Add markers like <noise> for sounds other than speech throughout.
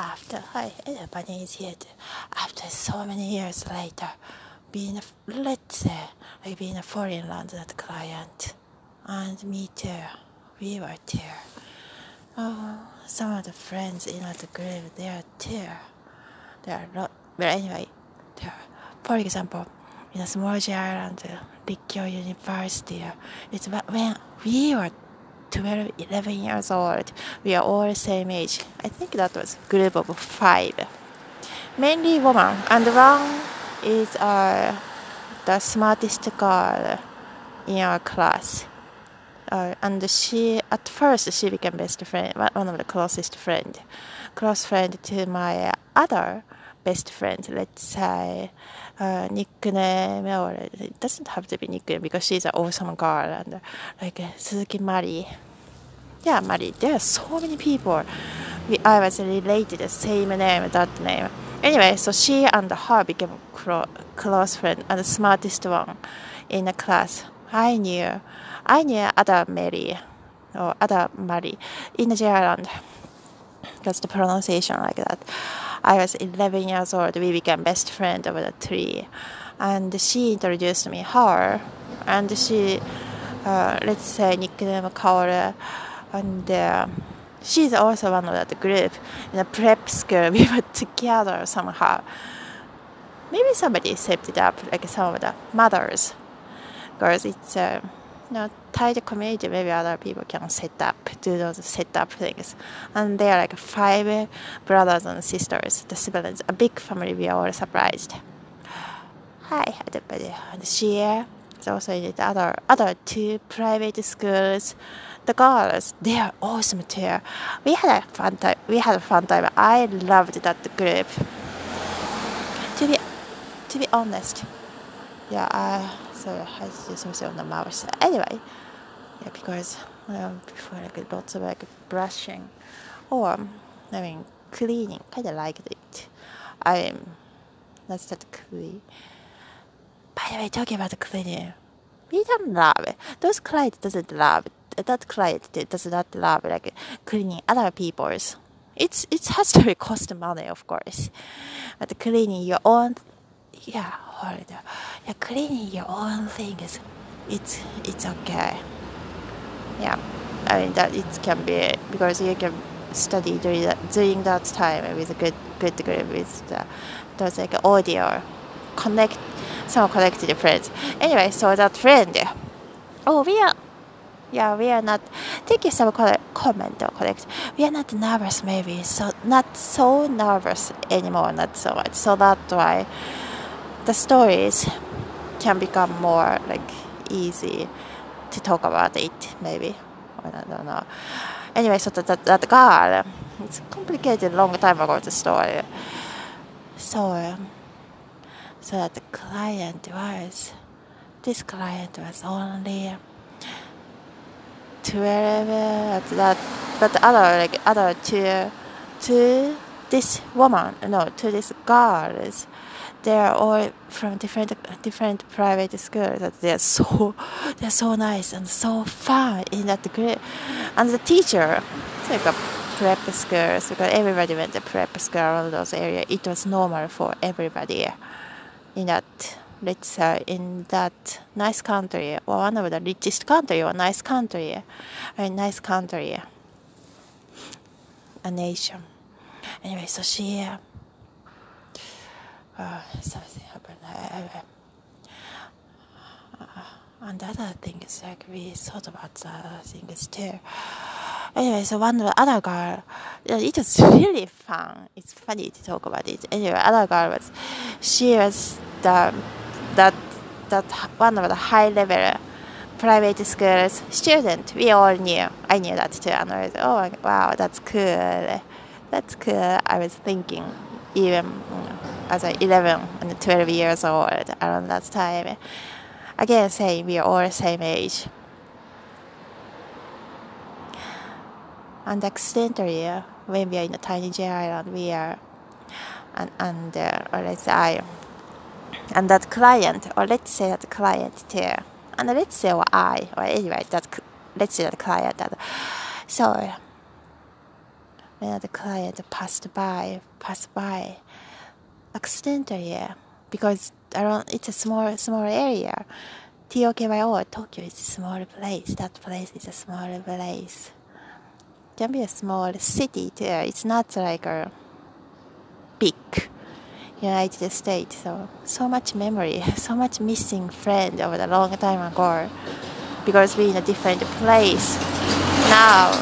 after. Hi everybody is here after so many years later being a, let's say like being a foreign land that client and me too we were too oh some of the friends in the group they are too they are not but anyway for example in a small island Rikkyo University it's when we were 12, 11 years old. We are all same age. I think that was group of five. Mainly woman, and one is uh, the smartest girl in our class. Uh, and she, at first, she became best friend, one of the closest friend, close friend to my other best friend. Let's say uh, nickname or it doesn't have to be nickname because she's an awesome girl and like Suzuki Mari. Yeah, Mari. There are so many people. We, I was related the same name, that name. Anyway, so she and her became cro- close friend and the smartest one in the class. I knew, I knew other Mary or other Mari in the Ireland. That's the pronunciation like that. I was 11 years old. We became best friend over the tree, and she introduced me her, and she, uh, let's say nickname Kaoru, and uh, she's also one of that group in a prep school. <laughs> We were together somehow. Maybe somebody set it up, like some of the mothers, because it's. Uh, you know, tight community, maybe other people can set up, do those set up things. And they are like five brothers and sisters, the siblings, a big family. We are all surprised. Hi, everybody. She is also the other, other two private schools. The girls, they are awesome too. We had a fun time. We had a fun time. I loved that group. To be, to be honest, yeah, I so has just also on the mouse. Anyway, yeah, because um, before like lots of like brushing or I mean cleaning, kind of liked it. I'm that's that clean. By the way, talking about cleaning, we don't love it. Those clients doesn't love it. That client does not love like cleaning other people's. It's it has to <laughs> cost money, of course, but cleaning your own yeah, hold yeah, cleaning your own things, it's it's okay. Yeah, I mean that it can be because you can study during that during that time with a good good group with the, those like audio connect some connected friends. Anyway, so that friend, oh we are. Yeah, we are not. Thank you some comment or correct. We are not nervous, maybe. So not so nervous anymore. Not so much. So that's why the stories can become more like easy to talk about it maybe. I don't know. Anyway so that, that, girl it's complicated long time ago the story. So so that the client was this client was only 12 that but other like other two to this woman no to this they are all from different different private schools. That they're so <laughs> they're so nice and so fun in that group. And the teacher like a prep schools because everybody went to prep school around those areas it was normal for everybody in that let's say in that nice country or one of the richest country or nice country a nice country a nation. Anyway so she uh, something happened. I, <sighs> and other things like we thought about the other things too. Anyway, so one other girl, it was really fun. It's funny to talk about it. Anyway, other girl was, she was the that that one of the high level private schools student. We all knew. I knew that too. And I was, oh wow, that's cool. That's cool. I was thinking even as a 11 and 12 years old around that time. Again, saying we are all the same age. And accidentally, when we are in a tiny J island, we are, and, and uh, or let's say, and that client, or let's say that client too, and let's say or I, or anyway, that let's say that client, that, so when the client passed by, passed by accidentally, yeah, because around it's a small small area. TOKYO, Tokyo is a small place. That place is a small place. Can be a small city too. It's not like a big United States. So so much memory, <laughs> so much missing friend over the long time ago, because we're in a different place. Now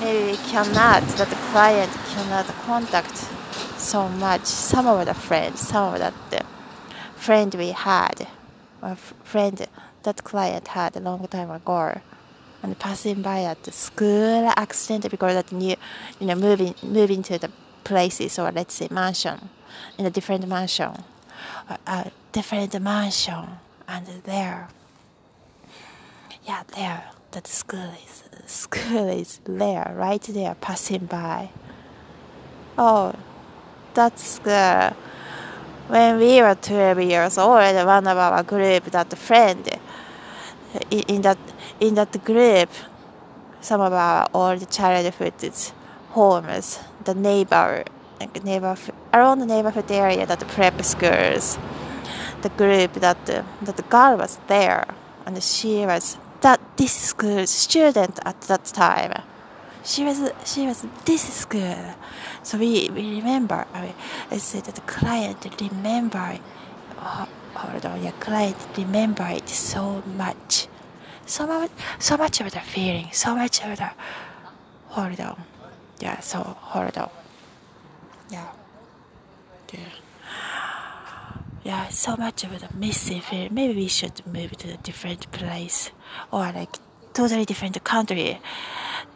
maybe we cannot. That the client cannot contact so much. Some of the friends, some of that friend we had, a friend that client had a long time ago, and passing by at the school accident because that new, you know, moving moving to the places or let's say mansion, in a different mansion, a, different mansion, and there, yeah, there, that school is school is there, right there, passing by. Oh, that's the when we were 12 years old, one of our group, that friend, in that in that group, some of our old childhood homes, the neighbor, like neighbor around the neighborhood area, that prep schools, the group that that the girl was there, and she was that this school student at that time she was she was this is good so we, we remember I, mean, I said that the client remember hold on your client remember it so much. So much so much of the feeling so much of the hold on. Yeah so hold on. Yeah. Yeah. Yeah so much of the missing feeling. Maybe we should move to a different place or like totally different country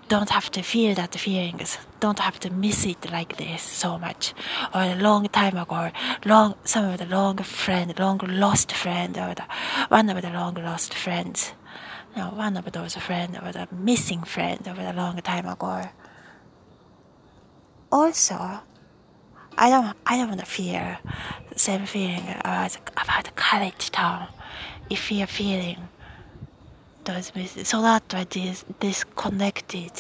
don't have to feel that feelings don't have to miss it like this so much. Or a long time ago long some of the long friend long lost friend or the one of the long lost friends. Know, one of those friends or the missing friend over a long time ago. Also I don't I don't want to feel the same feeling as about college town if you're feeling so that way this disconnected.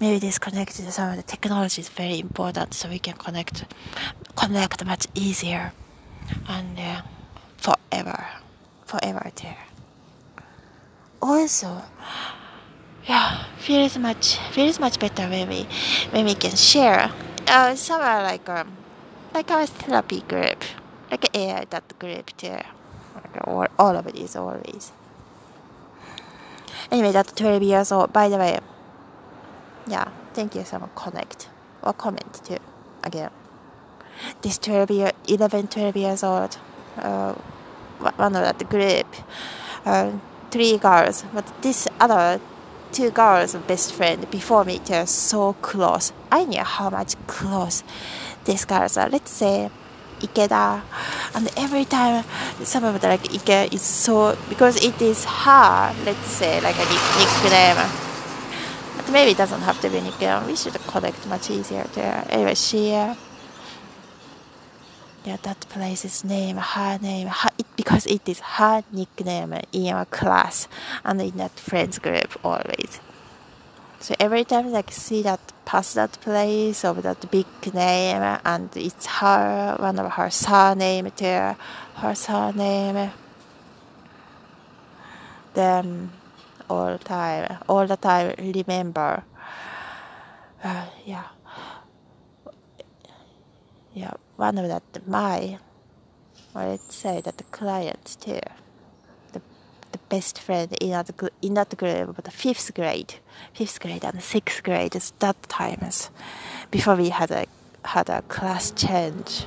Maybe disconnected some of the technology is very important so we can connect connect much easier and uh, forever forever there. Also yeah feels much feels much better when we when we can share. Uh, somewhere like um, like our therapy group like AI that group too all, all of it is always Anyway, that's 12 years old. By the way, yeah, thank you so much. Connect or comment too. Again, this 12 year, 11, 12 years old, uh, one of that group, uh, three girls, but this other two girls, best friend before me, they're so close. I knew how much close these girls are. Let's say Ikeda, and every time some of the like Ike is so because it is her, let's say like a nickname. But maybe it doesn't have to be nickname. We should connect much easier there. Anyway, she. Uh, yeah, that place's name, her name, her, it, because it is her nickname in our class and in that friends group always. So every time like see that pass that place of that big name and it's her one of her surname there, her surname. Then all the time, all the time remember. Uh, <sighs> yeah, yeah. One of that my, let's say that the clients too best friend in that in that group, but fifth grade, fifth grade and sixth grade is that times before we had a had a class change.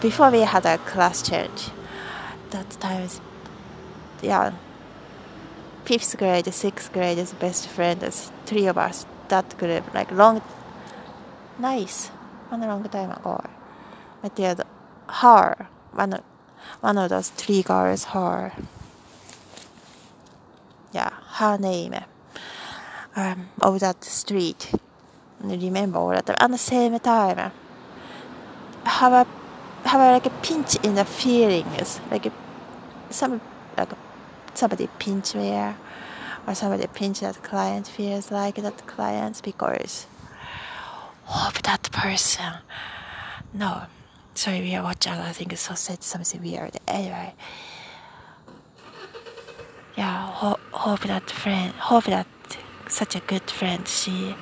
Before we had a class change, that times, yeah, fifth grade, sixth grade is best friends, three of us. That group, like long, nice, one long time ago. But yeah, her, one, one of those three girls, her yeah, her name um, of that street. Remember all that. And the same time, have a have a, like a pinch in the feelings, like a, some like somebody pinch me, or somebody pinch that client feels like that client because of that person. No, sorry, we are watching I think so said something weird. Anyway, yeah, ho- hope that friend, hope that such a good friend, she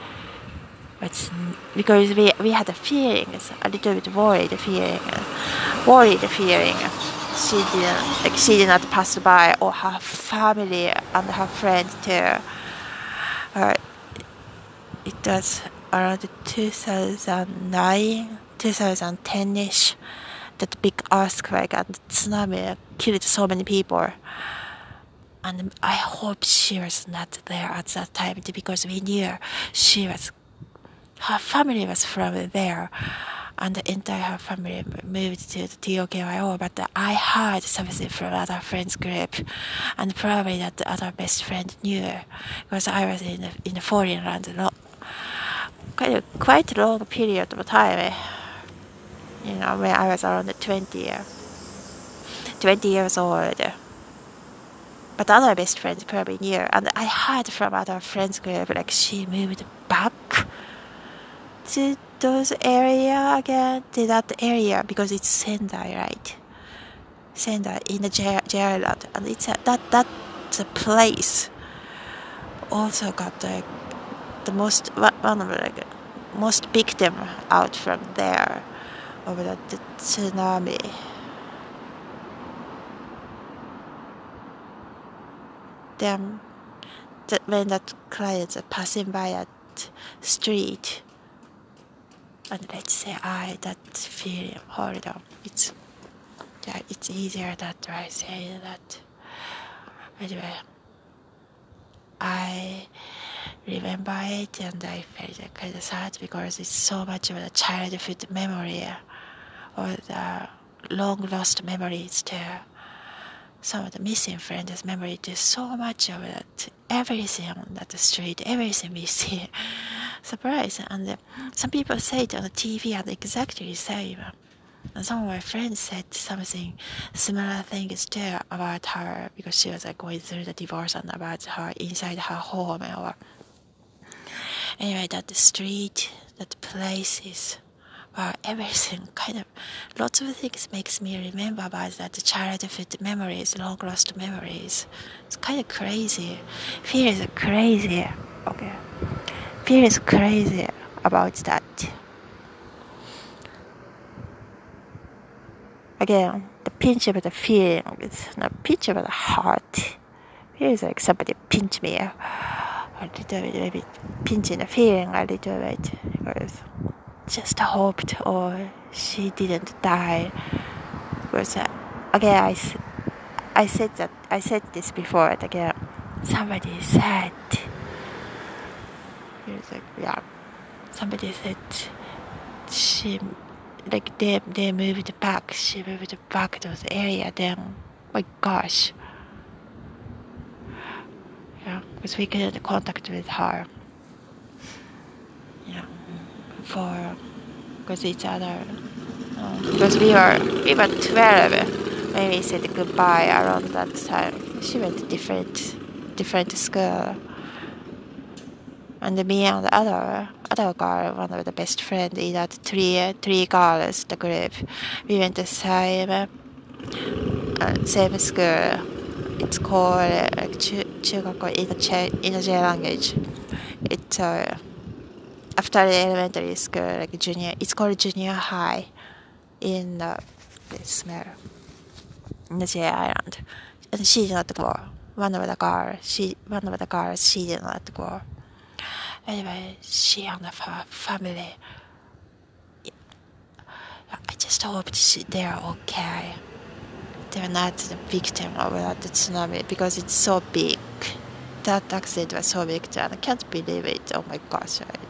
was because we we had a feeling, a little bit worried feeling, worried feeling. She didn't like she did not pass by, or her family and her friends too. Uh, it was around 2009, 2010ish, that big earthquake and tsunami killed so many people. And I hope she was not there at that time because we knew she was, her family was from there. And the entire family moved to the TOKYO, but I heard something from other friends group, and probably that the other best friend knew, because I was in the, in the foreign land quite a, quite a long period of time. You know, when I was around 20, 20 years old. But other best friends probably knew, and I heard from other friends group like she moved back to those area again, to that area because it's Sendai, right? Sendai in the J, Island, and it's a, that that the place also got the the most one of the most victim out from there over the, the tsunami. Then, the, when that clients are passing by at street, and let's say I that feeling, hold it's yeah, it's easier that I say that. Anyway, I remember it and I felt kind of sad because it's so much of a childhood memory or the long lost memories to some of the missing friends' memory to so much of it, everything on that street, everything we see. <laughs> Surprise! And uh, some people say it on the TV and exactly the same. And some of my friends said something similar things too about her because she was like going through the divorce and about her inside her home or anyway that the street, that places well, everything kind of lots of things makes me remember about that childhood memories, long lost memories. It's kind of crazy. Feels crazy. Okay. Feels crazy about that. Again, the pinch of the feeling is not pinch of the heart. Feels like somebody pinch me a little bit, maybe pinching the feeling a little bit because just hoped or she didn't die. Uh, again, I, I said that I said this before. Again, somebody said, like, yeah, somebody said she like they they moved back. She moved back to the area. Then, my gosh, yeah, because we couldn't contact with her Yeah, for because each other. Um, because we were we were twelve when we said goodbye around that time. She went to different different school and me and the other other girl, one of the best friend in that three three girls, the group, we went to same uh, same school. It's called uh, like 中中学校 in the J, in the J language. It's uh, after the elementary school, like junior. It's called junior high in uh, this in the J island. And she did not go. One of the girls, she one of the girls, she did not go anyway, she and her family. I just hope she, they're okay. They're not the victim of the tsunami because it's so big. That accident was so big and I can't believe it. Oh my gosh, right?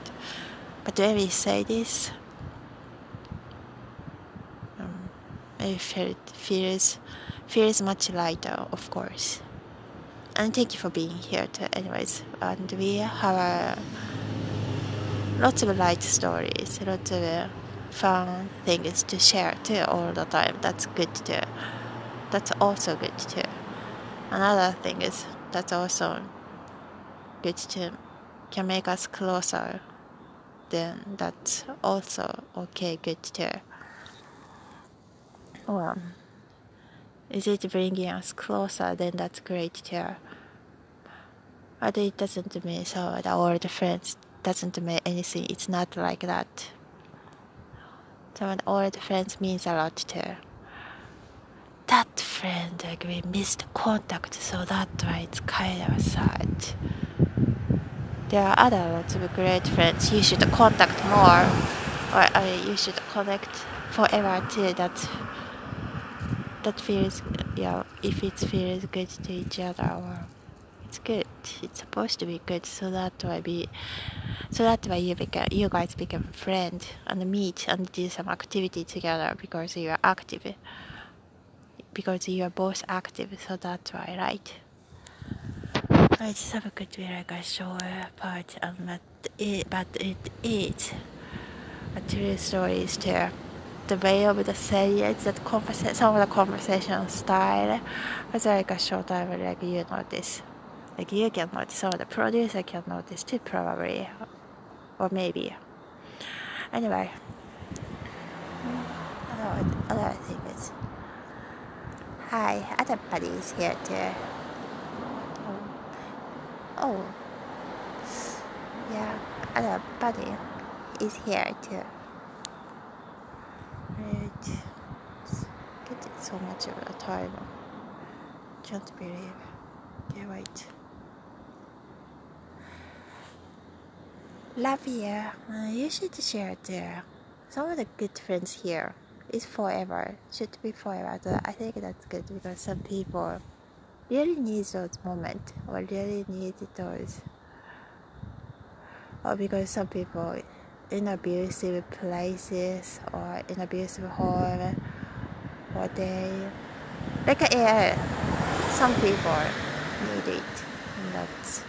But when we say this, um, it feels feels much lighter, of course. And thank you for being here too, anyways. And we have uh, lots of light stories lots of uh, fun things to share too all the time. That's good too. That's also good too. Another thing is that's also good too. Can make us closer then that's also okay, good too. Well, is it bringing us closer? Then that's great too. But it doesn't mean so the old friends doesn't mean anything. It's not like that. So the old friends means a lot too. That friend we missed contact, so that's why it's kind of sad. There are other lots of great friends you should contact more, or you should connect forever too. That that feels yeah, if it feels good to each other or it's good. It's supposed to be good, so that why be, so that why you become, you guys become friends and meet and do some activity together because you are active. Because you are both active, so that's why, right? I just have a good feel like a short part, um, but it, but it is a true story too the way of the say it, that conversation, some of the conversation style was like a short time, like you notice. Like you can notice, some of the producer can notice too, probably, or maybe. Anyway, other, other things. Hi, other buddies here too. Oh, yeah, other buddy is here too. Right, get so much of a time. Can't believe. Okay, wait. Love you. Uh, you should share too. Some of the good friends here is forever. Should be forever. So I think that's good because some people really need those moments or really need those. Or because some people in abusive places or in abusive home or they like uh, some people need it. That's